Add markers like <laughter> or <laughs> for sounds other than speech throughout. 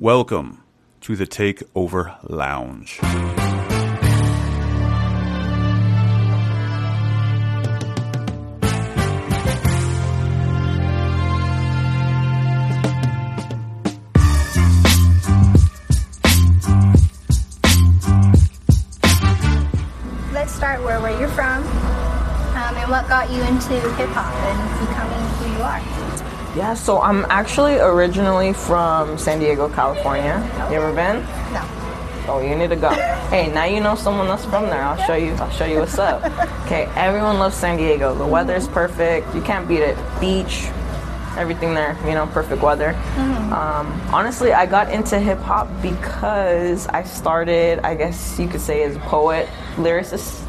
Welcome to the Takeover Lounge. Let's start where, where you're from um, and what got you into hip hop and becoming who you are. Yeah, so I'm actually originally from San Diego, California. You ever been? No. Oh, you need to go. Hey, now you know someone that's from there. I'll show you. I'll show you what's up. Okay, everyone loves San Diego. The weather's perfect. You can't beat it. Beach, everything there. You know, perfect weather. Um, honestly, I got into hip hop because I started. I guess you could say as a poet, lyricist.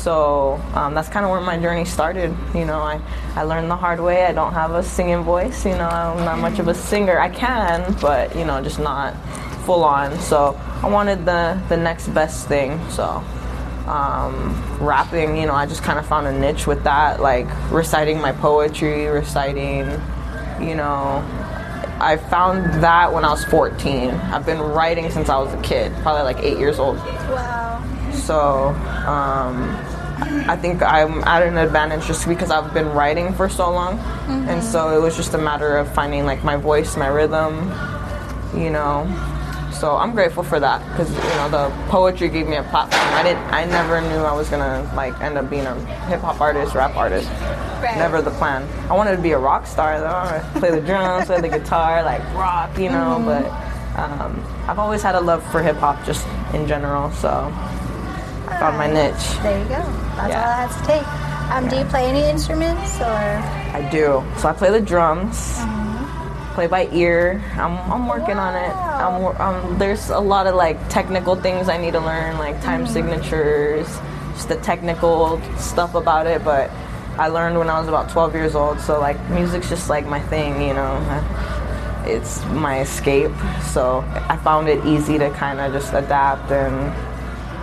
So um, that's kind of where my journey started. You know, I, I learned the hard way. I don't have a singing voice. You know, I'm not much of a singer. I can, but you know, just not full on. So I wanted the the next best thing. So um, rapping, you know, I just kind of found a niche with that, like reciting my poetry, reciting, you know. I found that when I was 14. I've been writing since I was a kid, probably like eight years old. Wow. So um, I think I'm at an advantage just because I've been writing for so long, and so it was just a matter of finding like my voice, my rhythm, you know. So I'm grateful for that because you know the poetry gave me a platform. I didn't, I never knew I was gonna like end up being a hip hop artist, rap artist. Right. Never the plan. I wanted to be a rock star though. I play the drums, play the guitar, like rock, you know. But um, I've always had a love for hip hop just in general. So found my niche. There you go. That's Yeah. all it has to take. Um, Do you play any instruments or? I do. So I play the drums, play by ear. I'm, I'm working on it. I'm, um, there's a lot of like technical things I need to learn, like time signatures, just the technical stuff about it. But I learned when I was about 12 years old. So like music's just like my thing, you know. It's my escape. So I found it easy to kind of just adapt and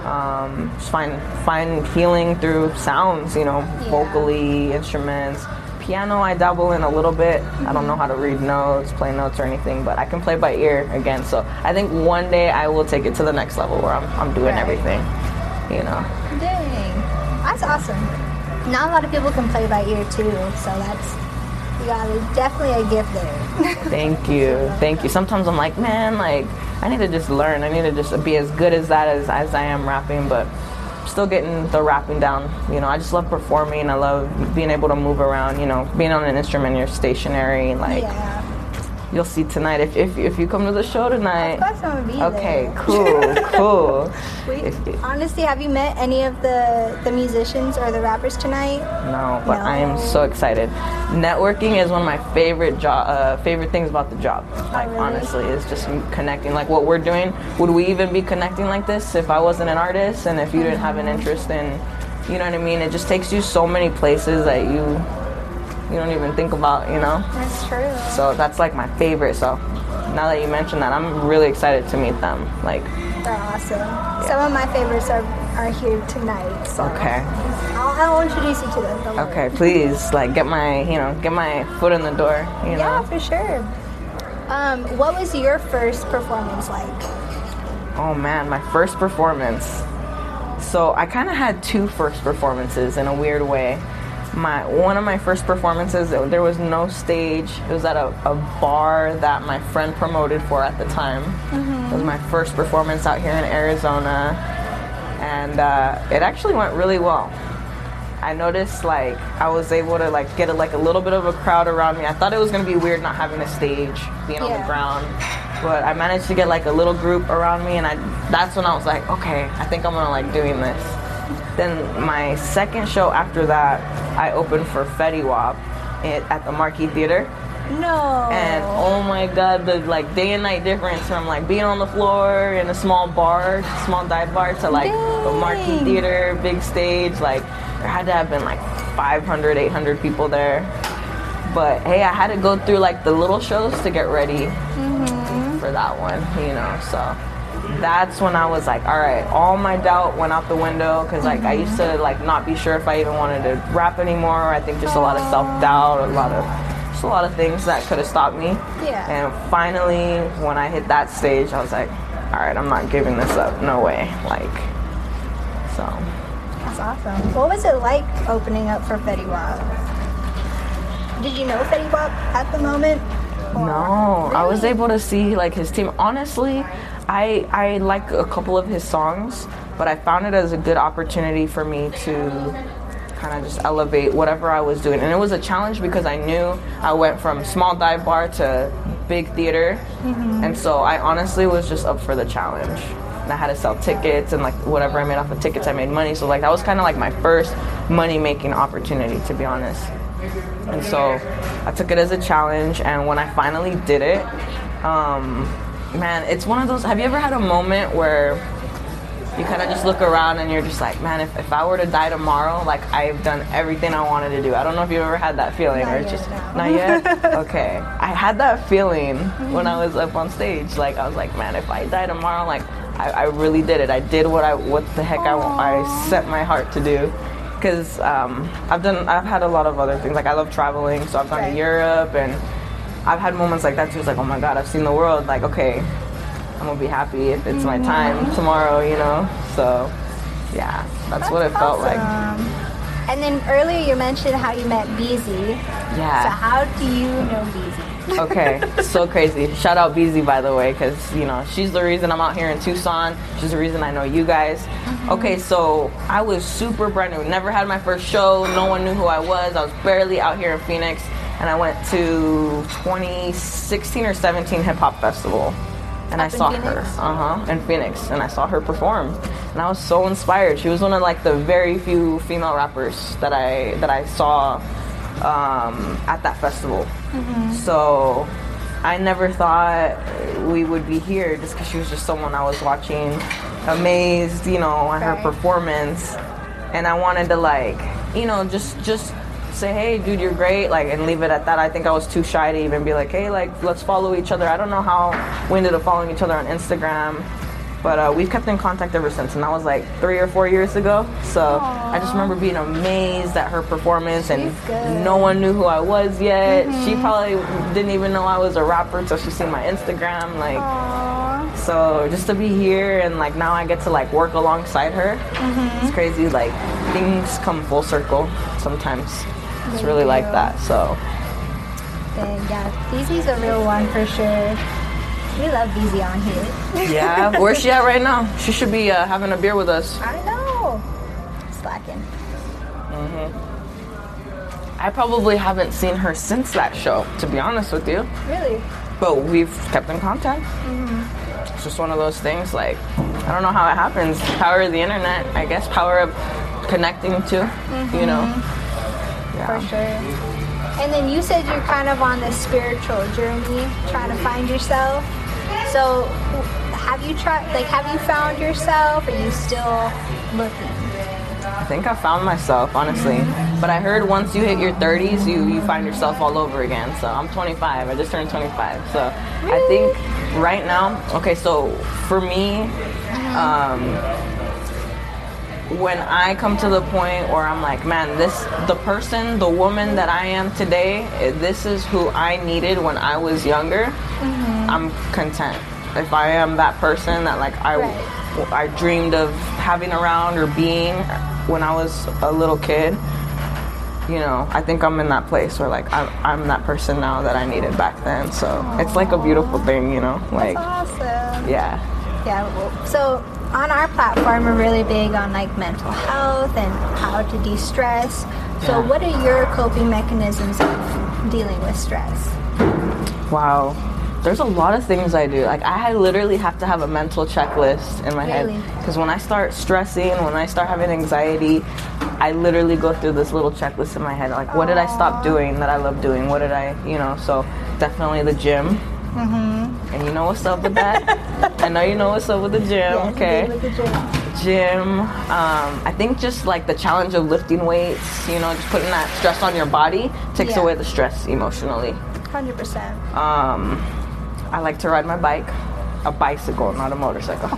um, just find find healing through sounds, you know, vocally, instruments. Piano, I dabble in a little bit. I don't know how to read notes, play notes, or anything, but I can play by ear again. So I think one day I will take it to the next level where I'm, I'm doing Right. everything, you know. Dang. That's awesome. Not a lot of people can play by ear too, so that's you got definitely a gift there. Thank you, <laughs> thank you. Sometimes I'm like, man, like I need to just learn. I need to just be as good as that as, as I am rapping, but still getting the rapping down. You know, I just love performing. I love being able to move around. You know, being on an instrument, you're stationary. Like yeah. You'll see tonight if, if if you come to the show tonight. Of course I'm gonna be Okay, there. cool, cool. <laughs> Wait, If- honestly, have you met any of the the musicians or the rappers tonight? No, but I am so excited. Networking is one of my favorite job, uh, favorite things about the job. Like really? honestly, it's just connecting. Like what we're doing. Would we even be connecting like this if I wasn't an artist and if you didn't have an interest in, you know what I mean? It just takes you so many places that you you don't even think about. You know. That's true. So that's like my favorite. So now that you mention that, I'm really excited to meet them. Like They're awesome. Some of my favorites are, are here tonight. So okay. I'll, I'll introduce you to them. Okay, please, like get my, you know, get my foot in the door, you know. Yeah, for sure. Um, what was your first performance like? Oh man, my first performance. So I kind of had two first performances in a weird way. My one of my first performances, there was no stage. It was at a, a bar that my friend promoted for at the time. It was my first performance out here in Arizona, and uh, it actually went really well. I noticed like I was able to like get a, like a little bit of a crowd around me. I thought it was gonna be weird not having a stage, being on the ground, but I managed to get like a little group around me, and I that's when I was like, okay, I think I'm gonna like doing this. Then my second show after that, I opened for Fetty Wap at the Marquee Theater. No. And oh my god, the like day and night difference from like being on the floor in a small bar, small dive bar to like the Marquee Theater, big stage, like there had to have been like 500, 800 people there. But hey, I had to go through like the little shows to get ready mm-hmm. for that one, you know. So that's when I was like, all right, all my doubt went out the window because like I used to like not be sure if I even wanted to rap anymore. I think just a lot of self doubt, a lot of just a lot of things that could have stopped me. Yeah. And finally, when I hit that stage, I was like, all right, I'm not giving this up. No way. Like, so. That's awesome. What was it like opening up for Fetty Wap? Did you know Fetty Wap at the moment? Or- No, I was able to see like his team. Honestly, I I like a couple of his songs, but I found it as a good opportunity for me to kind of just elevate whatever I was doing. And it was a challenge because I knew I went from small dive bar to big theater, and so I honestly was just up for the challenge. And I had to sell tickets and like whatever I made off of tickets, I made money. So like that was kind of like my first money making opportunity, to be honest. And so I took it as a challenge. And when I finally did it, um, man, it's one of those. Have you ever had a moment where you kind of just look around and you're just like, man, if, if I were to die tomorrow, like I've done everything I wanted to do. I don't know if you've ever had that feeling Not or it's yet, just no. not yet. <laughs> Okay, I had that feeling when I was up on stage. Like I was like, man, if I die tomorrow, like I, I really did it. I did what I what the heck I, I set my heart to do. Because um, I've done, I've had a lot of other things. Like I love traveling, so I've gone Right. to Europe, and I've had moments like that too. It's like, oh my God, I've seen the world. Like, okay, I'm gonna be happy if it's my mm-hmm. time tomorrow, you know. So, yeah, that's, what it felt like. And then earlier you mentioned how you met Beezy. Yeah. So how do you know Beezy? <laughs> Okay, so crazy. Shout out Beezy, by the way, because you know she's the reason I'm out here in Tucson. She's the reason I know you guys. Mm-hmm. Okay, so I was super brand new. Never had my first show. No one knew who I was. I was barely out here in Phoenix, and I went to 2016 or 17 hip hop festival, and I Up in saw her. Uh huh. In Phoenix, and I saw her perform, and I was so inspired. She was one of like the very few female rappers that I that I saw um, at that festival. So I never thought we would be here just because she was just someone I was watching, amazed, you know, at her performance, and I wanted to like, you know, just just say, hey, dude, you're great, like, and leave it at that. I think I was too shy to even be like, hey, like, let's follow each other. I don't know how we ended up following each other on Instagram. But uh, we've kept in contact ever since, and that was like three or four years ago. So I just remember being amazed at her performance, and good. no one knew who I was yet. She probably didn't even know I was a rapper until she seen my Instagram. Like, Aww. so just to be here and like now I get to like work alongside her. It's crazy. Like things come full circle sometimes. It's really like that. So Then yeah, Beezy's a real one for sure. We love Beezy on here. yeah, where's she at right now? She should be uh, having a beer with us. I know. Slacking. I probably haven't seen her since that show, to be honest with you. Really? But we've kept in contact. Mhm. It's just one of those things. Like I don't know how it happens. Power of the internet, I guess. Power of connecting to, you know. For sure. And then you said you're kind of on this spiritual journey, trying to find yourself. So, have you tried? Like, have you found yourself? Are you still looking? I think I found myself, honestly. But I heard once you hit your 30s, you, you find yourself all over again. So I'm 25. I just turned 25. So I think right now, okay, so for me, um, when I come to the point where I'm like, man, this, the person, the woman that I am today, eh, this is who I needed when I was younger, I'm content. If I am that person that like I, Right. I dreamed of having around or being when I was a little kid, you know, I think I'm in that place where like I'm, I'm that person now that I needed back then. So it's like a beautiful thing, you know, like That's Awesome. yeah. Yeah. Well, so on our platform, we're really big on like mental health and how to de-stress. So, what are your coping mechanisms of dealing with stress? Wow. There's a lot of things I do. Like I literally have to have a mental checklist in my Really? head because when I start stressing, when I start having anxiety, I literally go through this little checklist in my head. Like, what did I stop doing that I love doing? What did I, you know? So definitely the gym. Mm-hmm. And you know what's up with that? <laughs> I know you know what's up with the gym. Yes, okay the gym. gym. Um, I think just like the challenge of lifting weights, you know, just putting that stress on your body takes Yeah. away the stress emotionally. Hundred percent. Um, I like to ride my bike. a bicycle, not a motorcycle. <laughs>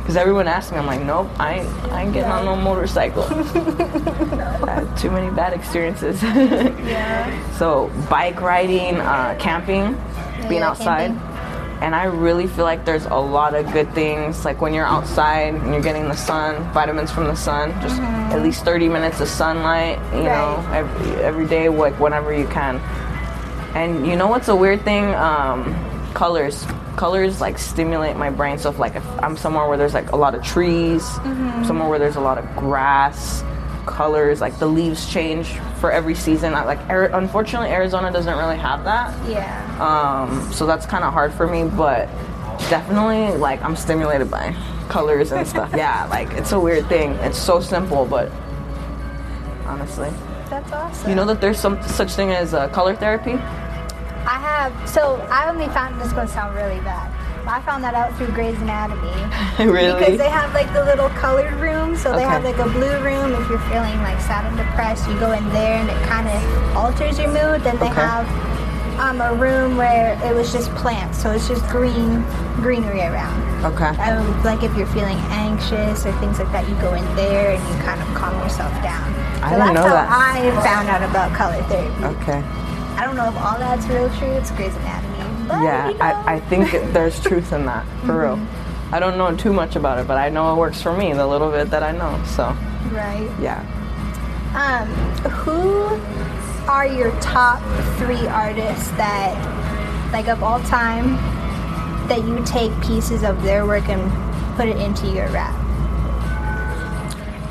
Because everyone asks me, I'm like, nope, I ain't, I ain't getting on no motorcycle. <laughs> I had too many bad experiences. Yeah. so bike riding, uh, camping, being outside. camping. And I really feel like there's a lot of good things. Like when you're outside and you're getting the sun, vitamins from the sun, just at least 30 minutes of sunlight, you know, Mm-hmm. Every, every day, like whenever you can. And you know what's a weird thing? Um, colors. Colors like stimulate my brain. So if like if I'm somewhere where there's like a lot of trees, Mm-hmm. somewhere where there's a lot of grass, colors like the leaves change for every season. I, like Ari- unfortunately Arizona doesn't really have that. Yeah. Um, so that's kind of hard for me, but definitely like I'm stimulated by colors and stuff. <laughs> yeah, like it's a weird thing. It's so simple, but honestly, That's awesome. you know that there's some such thing as uh, color therapy. I have. So I only found this gonna sound really bad. I found that out through Grey's Anatomy. <laughs> really? Because they have like the little colored rooms. So they have like a blue room. If you're feeling like sad and depressed, you go in there and it kind of alters your mood. Then they Okay. have um, a room where it was just plants. So it's just green greenery around. okay. Um, like if you're feeling anxious or things like that, you go in there and you kind of calm yourself down. I so didn't that's know how that. I found out about color therapy. Okay. I don't know if all that's real true. It's Grey's Anatomy. Yeah. I, I think there's truth in that for real. Mm-hmm. I don't know too much about it, but I know it works for me the little bit that I know. So Right. yeah. Um, who are your top three artists that, like of all time, that you take pieces of their work and put it into your rap?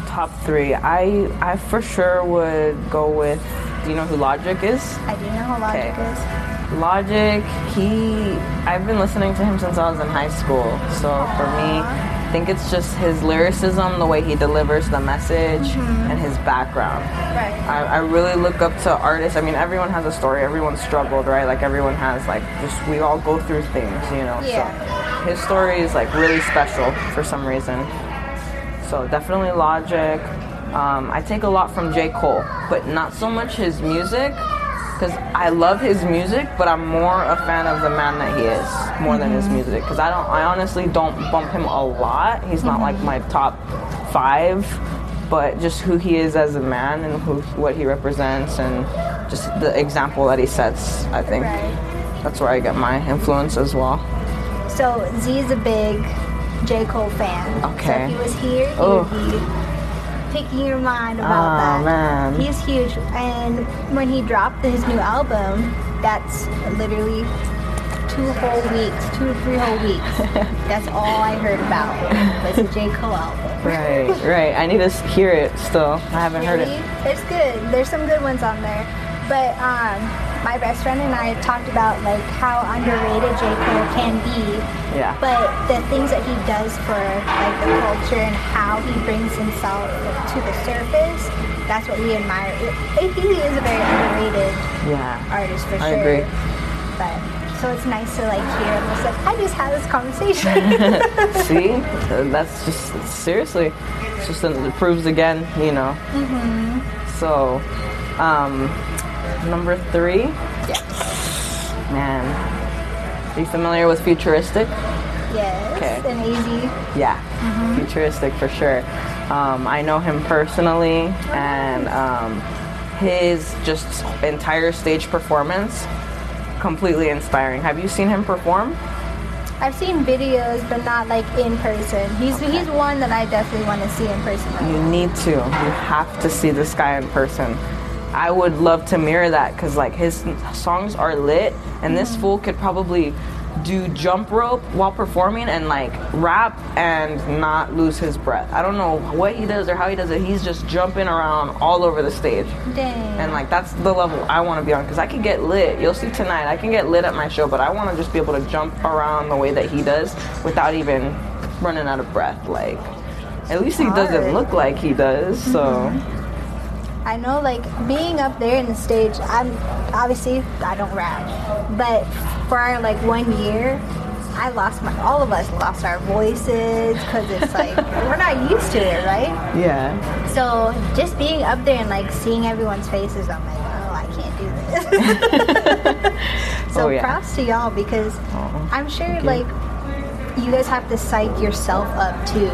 Top three. I I for sure would go with. Do you know who Logic is? I do know who Logic is. Logic, he I've been listening to him since I was in high school. So for me, I think it's just his lyricism, the way he delivers the message, and his background. Right. I, I really look up to artists. I mean, everyone has a story. Everyone struggled, right? Like everyone has like just we all go through things, you know. Yeah. So his story is like really special for some reason. So definitely Logic. Um, I take a lot from J. Cole, but not so much his music, because I love his music, but I'm more a fan of the man that he is more than his mm-hmm. music. Because I don't, I honestly don't bump him a lot. He's not like my mm-hmm. top five, but just who he is as a man and who what he represents and just the example that he sets. I think Right. that's where I get my influence as well. So Z is a big J. Cole fan. So Okay. if he was here, he Oh. would be picking your mind about Ah, that. man. He's huge. And when he dropped his new album, that's literally two whole weeks, two to three whole weeks. <laughs> that's all I heard about was the J. Cole album. Right, right. I need to hear it still. I haven't heard it. It's good. There's some good ones on there. But um, my best friend and I talked about like how underrated J. Cole can be. Yeah. But the things that he does for like the culture and how he brings himself to the surface, that's what we admire. It, he is a very underrated Yeah. artist for I sure. agree. But so it's nice to like hear him. It's like I just had this conversation. <laughs> See, <laughs> that's just seriously, it's just it proves again, you know. Mm-hmm. So, um, number three, yes. man. Are you familiar with Futuristic? Yes. Okay. And easy. Yeah, Futuristic for sure. Um, I know him personally, and um, his just entire stage performance completely inspiring. Have you seen him perform? I've seen videos, but not like in person. He's he's one that I definitely want to see in person. Right? You need to. You have to see this guy in person. I would love to mirror that because like his songs are lit, and this fool could probably do jump rope while performing and like rap and not lose his breath. I don't know what he does or how he does it. He's just jumping around all over the stage. Dang. And like that's the level I want to be on because I can get lit. You'll see tonight. I can get lit at my show, but I want to just be able to jump around the way that he does without even running out of breath. Like at least he doesn't look like he does. So mm-hmm. I know, like being up there in the stage. I'm obviously I don't rap, but for like one year, I lost my. All of us lost our voices because it's like <laughs> we're not used to it, right? yeah, So just being up there and like seeing everyone's faces, I'm like, oh, I can't do this. <laughs> <laughs> so Oh, yeah. props to y'all because Aw, I'm sure you. like you guys have to psych yourself up too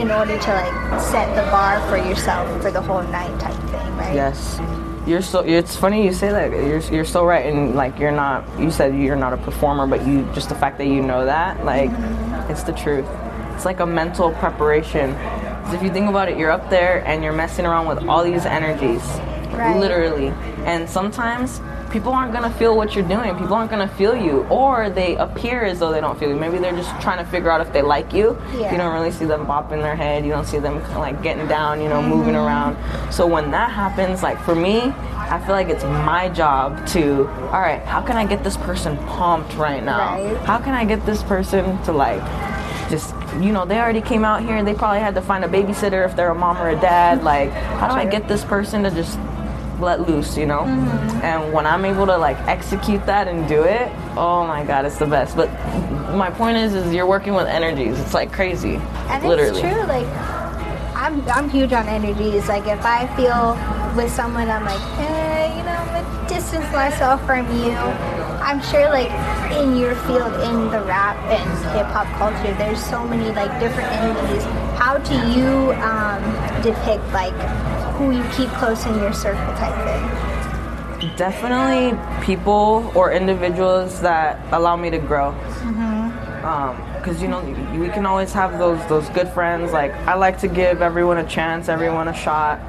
in order to like set the bar for yourself for the whole night type thing, right? Yes. You're so. It's funny you say that. You're you're so right, and like you're not. You said you're not a performer, but you just the fact that you know that, like, mm-hmm. it's the truth. It's like a mental preparation. 'Cause if you think about it, you're up there and you're messing around with all these energies, Right. literally. And sometimes people aren't gonna feel what you're doing. People aren't gonna feel you, or they appear as though they don't feel you. Maybe they're just trying to figure out if they like you. Yeah. You don't really see them bopping their head. You don't see them like getting down. You know, moving Mm-hmm. around. So when that happens, like for me, I feel like it's my job to, all right, how can I get this person pumped right now? Right. How can I get this person to like, just, you know, they already came out here. They probably had to find a babysitter if they're a mom or a dad. Like, how do I get this person to just let loose, you know? Mm-hmm. And when I'm able to like execute that and do it, oh my God, it's the best. But my point is, is you're working with energies. It's like crazy. And literally. it's true, like I'm I'm huge on energies. Like if I feel with someone I'm like, eh, you know, I'm gonna distance myself from you. I'm sure like in your field in the rap and hip hop culture there's so many like different energies. How do you um, depict like who you keep close in your circle type thing? Definitely people or individuals that allow me to grow. Mm-hmm. Um, because you know we can always have those those good friends. Like I like to give everyone a chance, everyone a shot.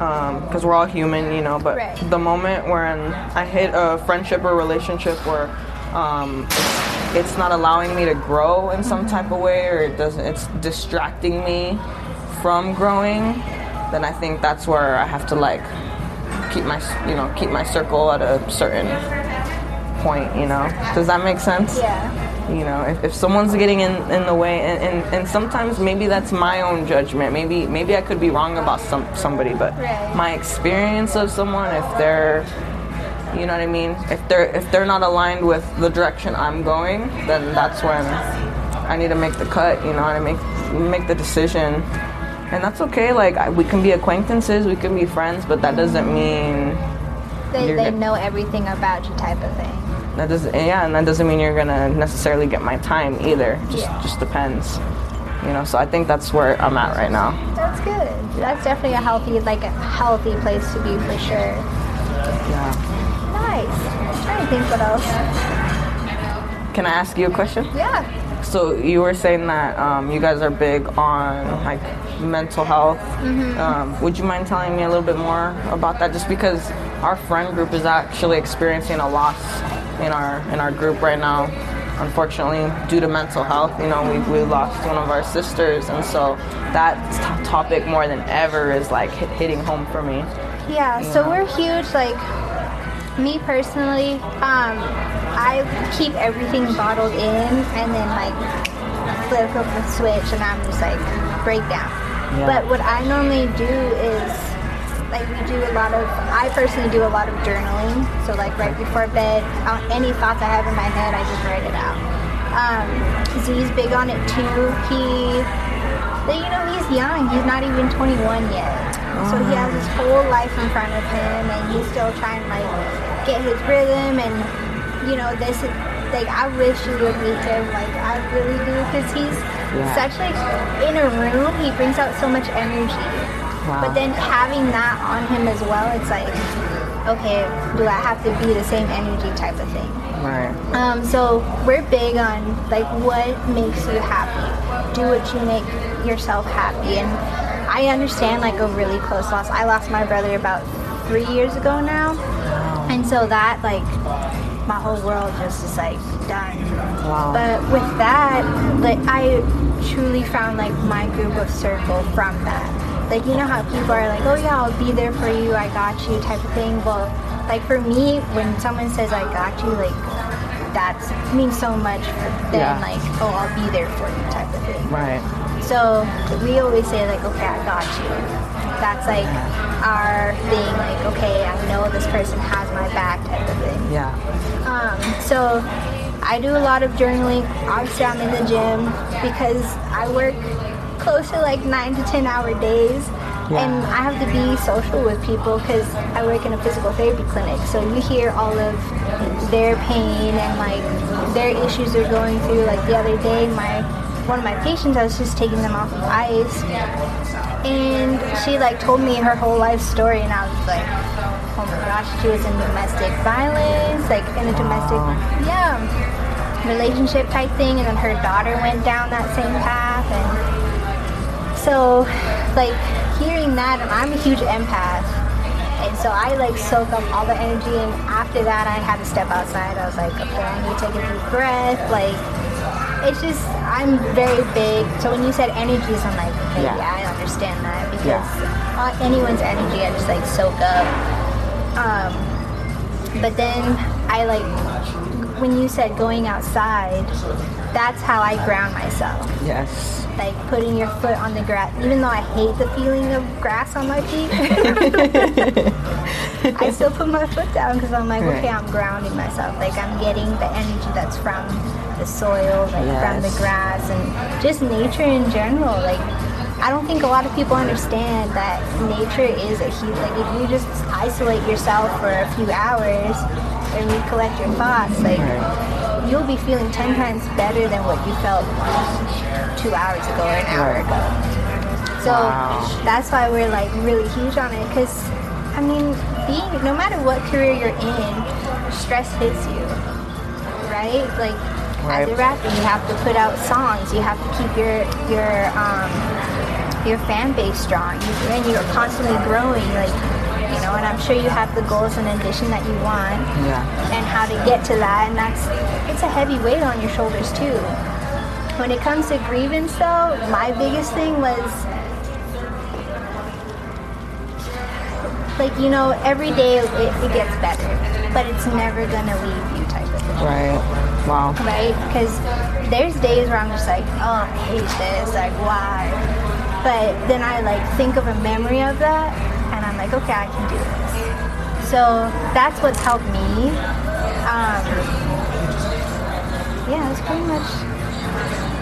Um, because we're all human, you know. But Right. the moment when I hit a friendship or relationship where um, it's, it's not allowing me to grow in some mm-hmm. type of way, or it doesn't, it's distracting me from growing, then I think that's where I have to like keep my you know keep my circle at a certain point you know does that make sense Yeah. you know if, if someone's getting in, in the way and, and, and sometimes maybe that's my own judgment maybe maybe i could be wrong about some somebody but Right. my experience of someone if they're you know what i mean if they're if they're not aligned with the direction i'm going then that's when i need to make the cut you know and make make the decision and that's okay like I, we can be acquaintances we can be friends but that doesn't mean They, they know everything about you type of thing. That doesn't, yeah, and that doesn't mean you're gonna necessarily get my time either. Just, Yeah. just depends, you know. So I think that's where I'm at right now. That's good. That's definitely a healthy, like a healthy place to be for sure. Yeah. Nice. I'm trying to think what else. Can I ask you a question? Yeah. So you were saying that um, you guys are big on like mental health. Um, would you mind telling me a little bit more about that? Just because our friend group is actually experiencing a loss in our in our group right now. Unfortunately, due to mental health, you know, we, we lost one of our sisters, and so that t- topic more than ever is like hit, hitting home for me. Yeah, so we're huge. Like, me personally, um, I keep everything bottled in and then, like, flip up the switch and I'm just like, break down. Yeah. But what I normally do is, like, we do a lot of, I personally do a lot of journaling. So, like, right before bed, uh, any thoughts I have in my head, I just write it out. Um, Z's big on it too. He but you know, he's young. He's not even 21 yet. So he has his whole life in front of him, and he's still trying like get his rhythm. And you know, this is like I wish you would meet him. Like I really do, because he's Yeah. such like in a room. He brings out so much energy. Wow. But then having that on him as well, it's like, okay, do I have to be the same energy type of thing? Right. Um, so we're big on like what makes you happy. Do what you make yourself happy. And I understand like a really close loss. I lost my brother about three years ago now, and so that like my whole world just is like done. Wow. But with that, like I truly found like my group of circle from that. Like you know how people are like, oh yeah, I'll be there for you, I got you, type of thing. Well, like for me, when someone says I got you, like that means so much for them. Yeah. Like, oh, I'll be there for you, type of thing. Right. So we always say like, okay, I got you. That's like our being Like, okay, I know this person has my back, type of thing. Yeah. Um, so I do a lot of journaling. Obviously, I'm in the gym because I work close to like nine to ten hour days. And I have to be social with people because I work in a physical therapy clinic. So you hear all of their pain and like their issues they're going through. Like the other day, my one of my patients, I was just taking them off of ice, and she like told me her whole life story, and I was like, oh my gosh, she was in domestic violence, like in a domestic, yeah, relationship type thing, and then her daughter went down that same path, and so like hearing that, and I'm a huge empath. And so I like soak up all the energy, and after that, I had to step outside. I was like, okay, I need to take a deep breath. Like, it's just I'm very big. So when you said energies, I'm like, okay, Yeah. yeah, I understand that because Yeah. uh, anyone's energy, I just like soak up. Um, but then I like when you said going outside, that's how I ground myself. Yes. Like putting your foot on the grass, even though I hate the feeling of grass on my feet. <laughs> I still put my foot down because I'm like, Right. okay, I'm grounding myself. Like I'm getting the energy that's from the soil, like from the grass, and just nature in general. Like I don't think a lot of people understand that nature is a huge. Like if you just isolate yourself for a few hours and recollect your thoughts, like you'll be feeling ten times better than what you felt two hours ago or an hour ago. So Wow. that's why we're like really huge on it because I mean, being no matter what career you're in, stress hits you, right? Like as a rapper, you have to put out songs. You have to keep your your um, your fan base strong, you, and you're constantly growing. Like you know, and I'm sure you have the goals and ambition that you want Yeah. and how to get to that and that's it's a heavy weight on your shoulders too when it comes to grievance though my biggest thing was like you know every day it, it gets better but it's never gonna leave you type of thing Right. Wow. right? Because there's days where I'm just like, oh, I hate this, like why? But then I like think of a memory of that, and I'm like, okay, I can do this. So that's what's helped me. Um, yeah, it's pretty much.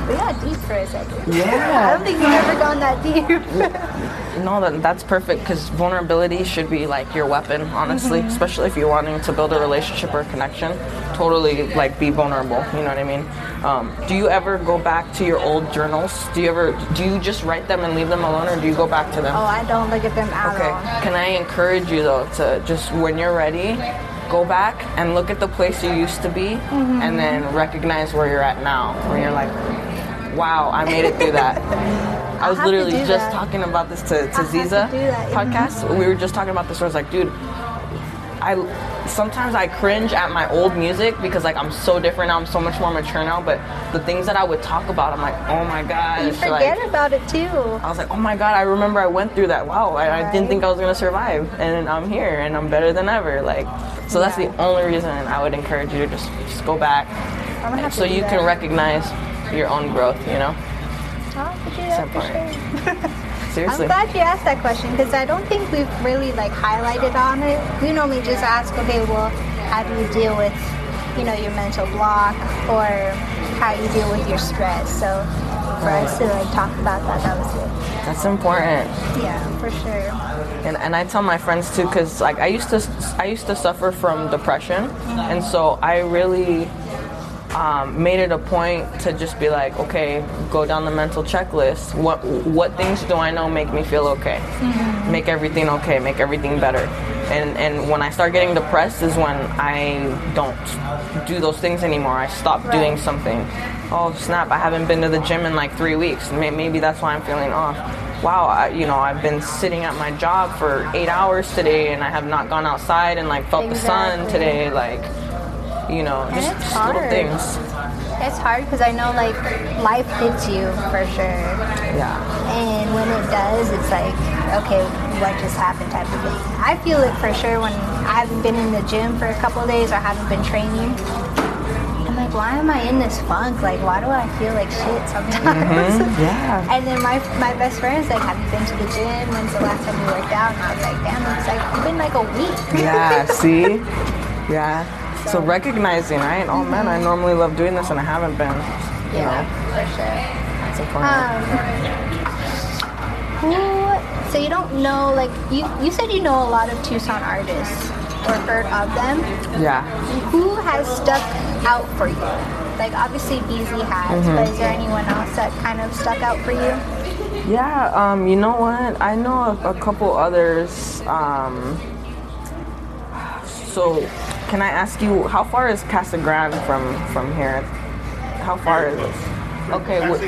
We got deep for a second. Yeah. I don't think we've ever gone that deep. <laughs> No, that, that's perfect because vulnerability should be like your weapon, honestly, especially if you're wanting to build a relationship or connection. Totally like be vulnerable, you know what I mean? Um, do you ever go back to your old journals? Do you ever, do you just write them and leave them alone or do you go back to them? oh, I don't look at them at Okay. all. Can I encourage you though to just when you're ready, go back and look at the place you used to be Mm-hmm. and then recognize where you're at now. Where you're like, wow, I made it through that. <laughs> I was to literally just that. talking about this to, to to Ziza mhm. podcast. We were just talking about this where I was like, dude, I sometimes I cringe at my old music because like I'm so different now, I'm so much more mature now, but the things that I would talk about, I'm like, oh my god. You forget like, about it too. I was like, oh my god, I remember I went through that. Wow, I, I didn't think I was gonna survive, and I'm here, and I'm better than ever. Like, so that's Yeah. the only reason I would encourage you to just just go back, so you that. can recognize your own growth. You know, I'll have to do that for sure. <laughs> seriously. I'm glad you asked that question because I don't think we've really like highlighted on it. We normally just ask, okay, well, how do you deal with, you know, your mental block or how you deal with your stress. So for us to like talk about that, that was good. That's important. Yeah, for sure. and, and I tell my friends too because like I used to I used to suffer from depression and so I really um, made it a point to just be like okay go down the mental checklist. What what things do I know make me feel okay? Make everything okay make everything better. And and when I start getting depressed is when I don't do those things anymore. I stop Right. doing something. Oh snap I haven't been to the gym in like three weeks. Maybe that's why I'm feeling off. Wow, I, you know, I've been sitting at my job for eight hours today and I have not gone outside and like felt the sun today. Like, you know, And just, it's little things. It's hard because I know like life hits you for sure. Yeah. And when it does, it's like, okay, what just happened type of thing. I feel it for sure when I haven't been in the gym for a couple of days or haven't been training. I'm like, why am I in this funk? Like, why do I feel like shit sometimes? Mm-hmm. <laughs> Yeah. And then my my best friend's like, have you been to the gym? When's the last time you worked out? And I was like, damn, it's like it's been like a week. Yeah, <laughs> see? Yeah. So recognizing, right? Oh man, I normally love doing this and I haven't been. You yeah, know, for sure. it's important. Um, who So you don't know, like you you said you know a lot of Tucson artists or heard of them. Yeah. Who has stuck out for you? Like obviously Beasley has, but is there anyone else that kind of stuck out for you? Yeah, um, you know what? I know a, a couple others. Um, so, can I ask you, how far is Casa Grande from from here? How far is it? Okay, would,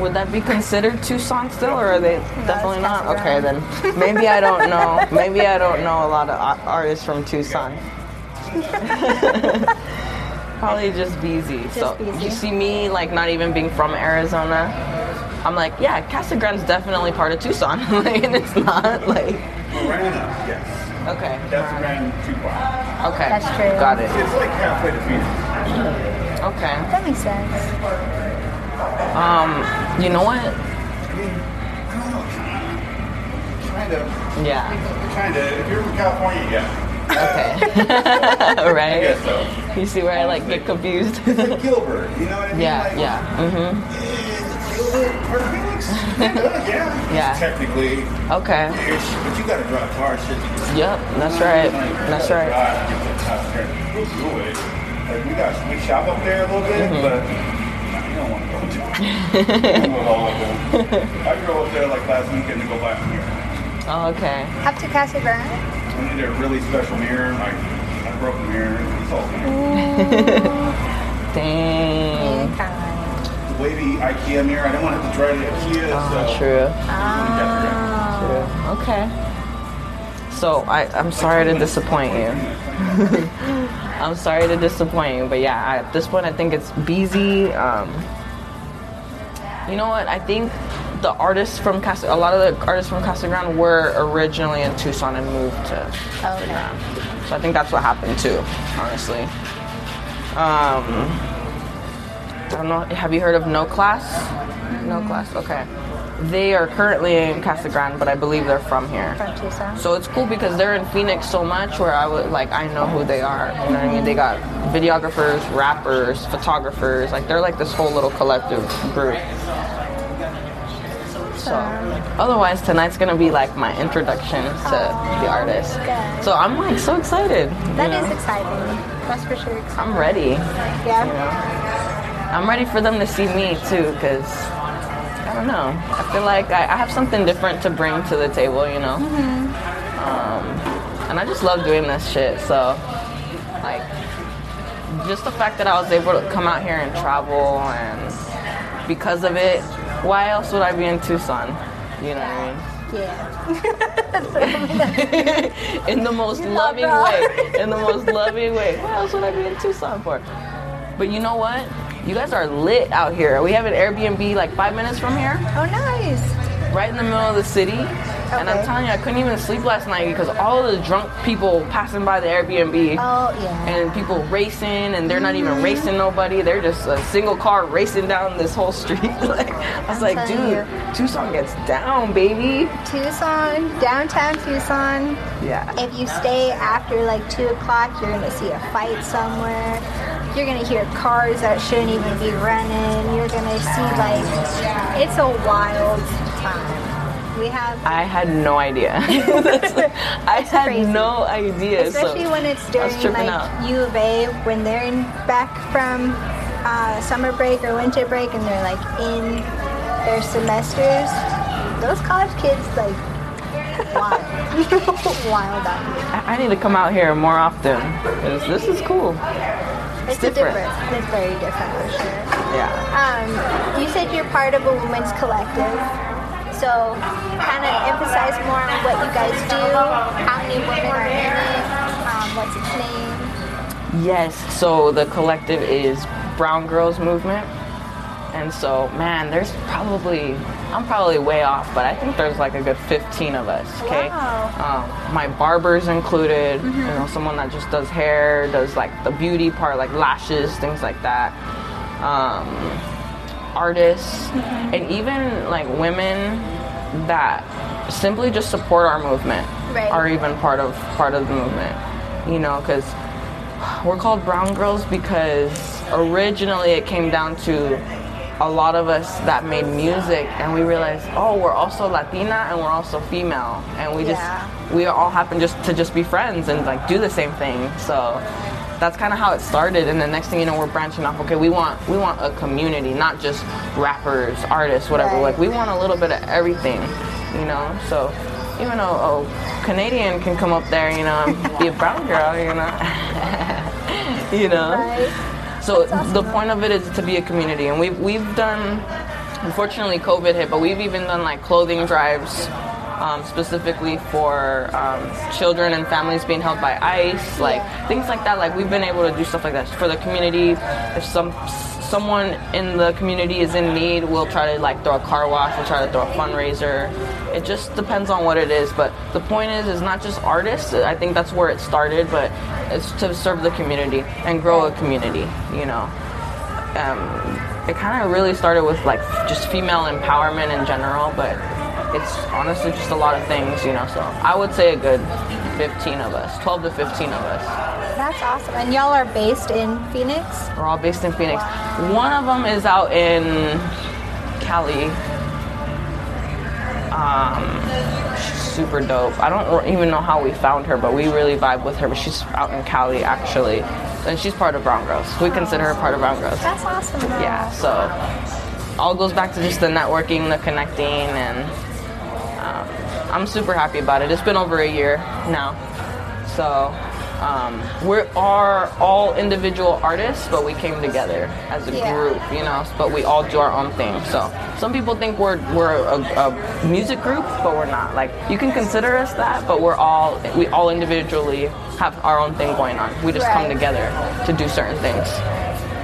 would that be considered Tucson still, or are they definitely not? Okay, then maybe I don't know. Maybe I don't know a lot of artists from Tucson. <laughs> Probably just BZ. so BZ. you see me like not even being from Arizona. I'm like, yeah, Casa Grande's definitely part of Tucson, <laughs> like, and it's not like. Marana, yes. Okay. That's Grand Tupac. Okay. That's true. Got it. It's like halfway to Phoenix. Okay. That makes sense. Um, you know what? I mean, I don't know. Kind of. Yeah. Kind of. If you're from California, yeah. Okay. <laughs> <laughs> I right. guess so. You see where I like get confused? It's like Gilbert, you know what I mean? yeah. Like, Yeah. Mhm. eh, Gilbert or Phoenix? Kinda, <laughs> yeah. Yeah. Technically, Okay. ish, but you gotta drive car shit. Yep. That's right. Like, you That's gotta right. drive to get to Casa Grande. We'll do it. Like we got we shop up there a little bit, Mm-hmm. but you don't want to go to it. With all of them. I drove up there like last weekend to go buy a mirror. Oh, okay. Up to Casa Grande? I needed a really special mirror. Like I broke the mirror. It's all mirror. <laughs> Dang. Mankind. Wavy IKEA mirror. I didn't want to have to drive to IKEA. Oh, so true. Ah. True. Okay. So I, I'm sorry to disappoint you. <laughs> I'm sorry to disappoint you, but yeah, I, at this point, I think it's BZ. Um, you know what? I think the artists from Casa, a lot of the artists from Casa Grande were originally in Tucson and moved to. Oh, no. So I think that's what happened too, honestly. Um, I don't know. Have you heard of No Class? No Class. Okay. They are currently in Casa Grande, but I believe they're from here. From Tucson? So it's cool because they're in Phoenix so much where I would like I know who they are. You know what I mean? They got videographers, rappers, photographers, like they're like this whole little collective group. So otherwise tonight's gonna be like my introduction to the oh, artist. good. So I'm like so excited. That you is know? exciting. That's for sure exciting. I'm ready. Yeah? I'm ready for them to see me too, because I don't know. I feel like I, I have something different to bring to the table, you know. Um, and I just love doing this shit. So, like, just the fact that I was able to come out here and travel, and because of it, why else would I be in Tucson? You know what I mean? Yeah. <laughs> in the most You're loving way. In the most loving way. What else would I be in Tucson for? But you know what? You guys are lit out here. We have an Airbnb like five minutes from here, Oh, nice. right in the middle of the city. And I'm telling you, I couldn't even sleep last night because all of the drunk people passing by the Airbnb Oh, yeah. and people racing and they're not even mm-hmm. racing nobody. They're just a single car racing down this whole street. <laughs> like, I was I'm like, dude, Tucson gets down, baby. Tucson, downtown Tucson. Yeah. If you stay after like 2 o'clock, you're going to see a fight somewhere. You're to hear cars that shouldn't even be running. You're to see like, it's a wild time. We have, I had no idea. <laughs> <laughs> I had crazy. no idea. especially so when it's during like out. U of A, when they're in back from uh, summer break or winter break and they're like in their semesters. Those college kids like wild, <laughs> wild out here. I, I need to come out here more often this is cool. It's, different. a different. It's very different for sure. Yeah. Um, you said you're part of a women's collective. So, kind of emphasize more on what you guys do, how many women are in it, um, what's its name. Yes. So the collective is Brown Girls Movement, and so man, there's probably I'm probably way off, but I think there's like a good 15 of us. Okay. Wow. Um, my barber's included. You know, someone that just does hair, does like the beauty part, like lashes, things like that. Um, artists, and even like women that simply just support our movement Right. are even part of part of the movement. You know, because we're called brown girls because originally it came down to a lot of us that made music and we realized, oh, we're also Latina and we're also female, and we just we all happen just to just be friends and like do the same thing. So that's kind of how it started. And the next thing you know, we're branching off. Okay, we want we want a community, not just rappers, artists, whatever. Right. Like we want a little bit of everything, you know. So even though a Canadian can come up there, you know, and be a brown girl, you know, <laughs> you know. Right. So awesome, the point of it is to be a community, and we've we've done. Unfortunately, COVID hit, but we've even done like clothing drives, um, specifically for um, children and families being held by ICE, like things like that. Like we've been able to do stuff like that for the community. If some someone in the community is in need, we'll try to like throw a car wash, we'll try to throw a fundraiser. It just depends on what it is. But the point is, it's not just artists. I think that's where it started, but it's to serve the community and grow a community. You know um, it kind of really started with like just female empowerment in general, but it's honestly just a lot of things, you know. So I would say a good 15 of us, 12 to 15 of us. That's awesome. And y'all are based in Phoenix? We're all based in Phoenix. One of them is out in Cali. Um, she's super dope. I don't even know how we found her, but we really vibe with her. But she's out in Cali actually, and she's part of Brown Girls. We consider her part of Brown Girls. That's awesome. though. yeah so all goes back to just the networking the connecting and um, i'm super happy about it it's been over a year now so um, we are all individual artists but we came together as a Yeah. group you know but we all do our own thing so some people think we're we're a, a music group but we're not like you can consider us that but we're all we all individually have our own thing going on we just come together to do certain things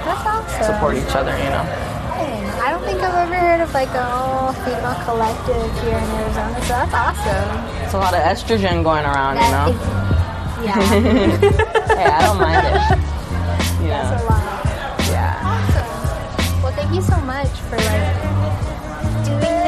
That's awesome. support each other you know I don't think I've ever heard of like a all female collective here in Arizona, so that's awesome. It's a lot of estrogen going around, you know. That is- yeah. <laughs> hey, I don't mind it. Yeah. That's a lot. Yeah. Awesome. Well, thank you so much for like doing